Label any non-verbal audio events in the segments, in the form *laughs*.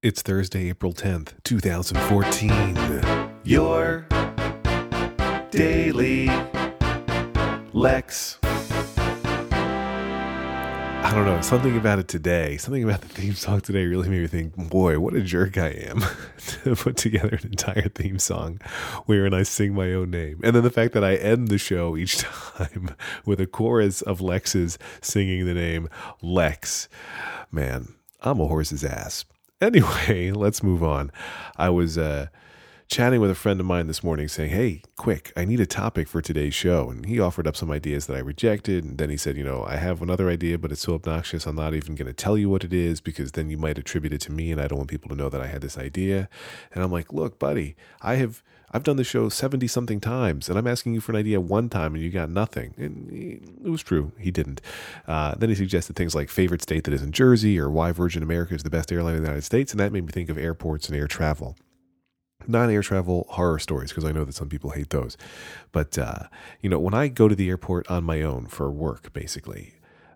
It's Thursday, April 10th, 2014. Your daily Lex. I don't know, something about it today, something about the theme song today really made me think, boy, what a jerk I am *laughs* to put together an entire theme song wherein I sing my own name. And then the fact that I end the show each *laughs* time with a chorus of Lexes singing the name Lex. Man, I'm a horse's ass. Anyway, *laughs* let's move on. I was uh, chatting with a friend of mine this morning saying, Hey, quick, I need a topic for today's show. And he offered up some ideas that I rejected. And then he said, You know, I have another idea, but it's so obnoxious, I'm not even going to tell you what it is because then you might attribute it to me. And I don't want people to know that I had this idea. And I'm like, Look, buddy, I have. I've done the show 70 something times and I'm asking you for an idea one time and you got nothing. And he, it was true. He didn't. Uh, then he suggested things like favorite state that isn't Jersey or why Virgin America is the best airline in the United States. And that made me think of airports and air travel. Not air travel horror stories, because I know that some people hate those. But, uh, you know, when I go to the airport on my own for work, basically,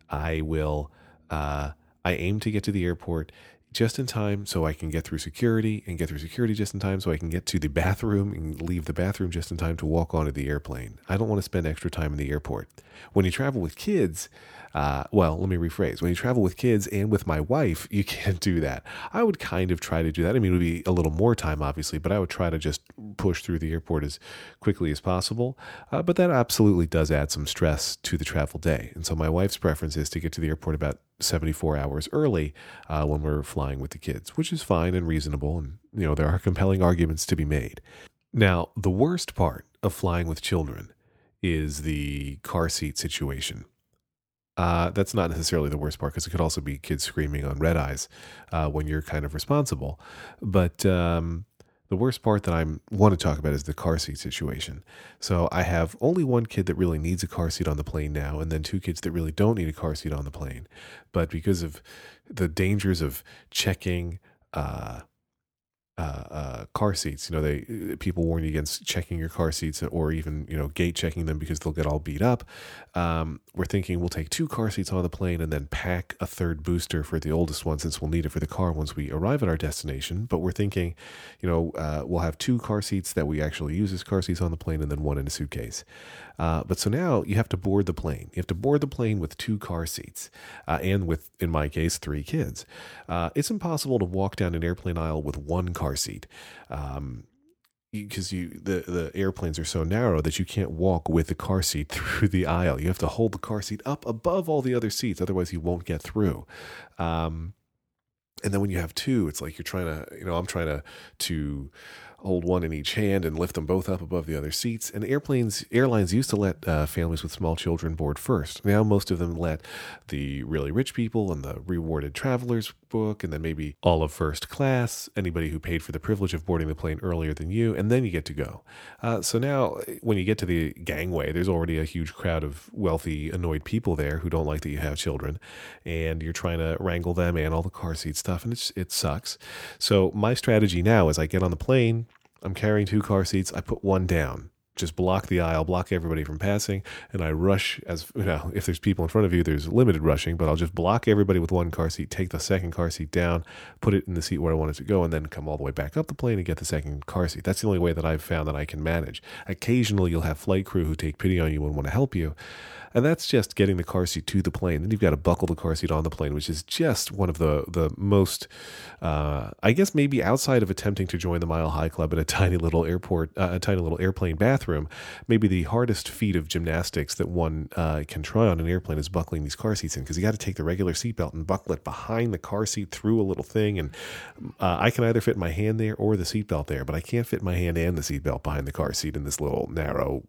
I will, uh, I aim to get to the airport just in time so I can get through security and get through security just in time so I can get to the bathroom and leave the bathroom just in time to walk onto the airplane. I don't want to spend extra time in the airport. When you travel with kids, uh, well, let me rephrase. When you travel with kids and with my wife, you *laughs* can't do that. I would kind of try to do that. I mean, it would be a little more time, obviously, but I would try to just push through the airport as quickly as possible. Uh, but that absolutely does add some stress to the travel day. And so my wife's preference is to get to the airport about 74 hours early uh, when we're flying with the kids, which is fine and reasonable. And, you know, there are compelling arguments to be made. Now, the worst part of flying with children is the car seat situation. Uh, that's not necessarily the worst part because it could also be kids screaming on red eyes uh, when you're kind of responsible. But um, the worst part that I want to talk about is the car seat situation. So I have only one kid that really needs a car seat on the plane now, and then two kids that really don't need a car seat on the plane. But because of the dangers of checking, uh, uh, uh, car seats. You know, they people warn you against checking your car seats or even you know gate checking them because they'll get all beat up. Um, we're thinking we'll take two car seats on the plane and then pack a third booster for the oldest one since we'll need it for the car once we arrive at our destination. But we're thinking, you know, uh, we'll have two car seats that we actually use as car seats on the plane and then one in a suitcase. Uh, but so now you have to board the plane. You have to board the plane with two car seats uh, and with, in my case, three kids. Uh, it's impossible to walk down an airplane aisle with one car seat. Um, because you the the airplanes are so narrow that you can't walk with the car seat *laughs* through the aisle. You have to hold the car seat up above all the other seats, otherwise you won't get through. Um, and then when you have two, it's like you're trying to, you know, I'm trying to to hold one in each hand and lift them both up above the other seats. And airplanes, airlines used to let uh, families with small children board first. Now most of them let the really rich people and the rewarded travelers book, and then maybe all of first class, anybody who paid for the privilege of boarding the plane earlier than you, and then you get to go. Uh, so now, when you get to the gangway, there's already a huge crowd of wealthy, annoyed people there who don't like that you have children, and you're trying to wrangle them and all the car seat stuff, and it's, it sucks. So my strategy now is I get on the plane I'm carrying two car seats. I put one down. Just block the aisle, block everybody from passing, and I rush as you know, if there's people in front of you, there's limited rushing, but I'll just block everybody with one car seat, take the second car seat down, put it in the seat where I want it to go, and then come all the way back up the plane and get the second car seat. That's the only way that I've found that I can manage. Occasionally you'll have flight crew who take pity on you and want to help you. And that's just getting the car seat to the plane. Then you've got to buckle the car seat on the plane, which is just one of the the most, uh, I guess, maybe outside of attempting to join the Mile High Club in a tiny little airport, uh, a tiny little airplane bathroom, maybe the hardest feat of gymnastics that one uh, can try on an airplane is buckling these car seats in because you got to take the regular seatbelt and buckle it behind the car seat through a little thing. And uh, I can either fit my hand there or the seatbelt there, but I can't fit my hand and the seatbelt behind the car seat in this little narrow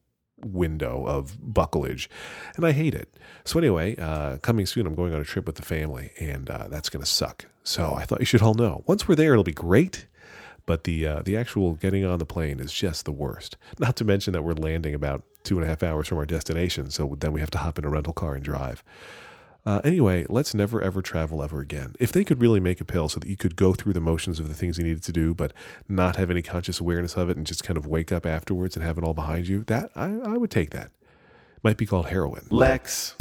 window of bucklage, and I hate it. So anyway, uh, coming soon, I'm going on a trip with the family, and uh, that's going to suck. So I thought you should all know. Once we're there, it'll be great, but the uh, the actual getting on the plane is just the worst. Not to mention that we're landing about two and a half hours from our destination, so then we have to hop in a rental car and drive. Uh, anyway, let's never ever travel ever again. If they could really make a pill so that you could go through the motions of the things you needed to do, but not have any conscious awareness of it and just kind of wake up afterwards and have it all behind you, that I, I would take that. Might be called heroin. Lex.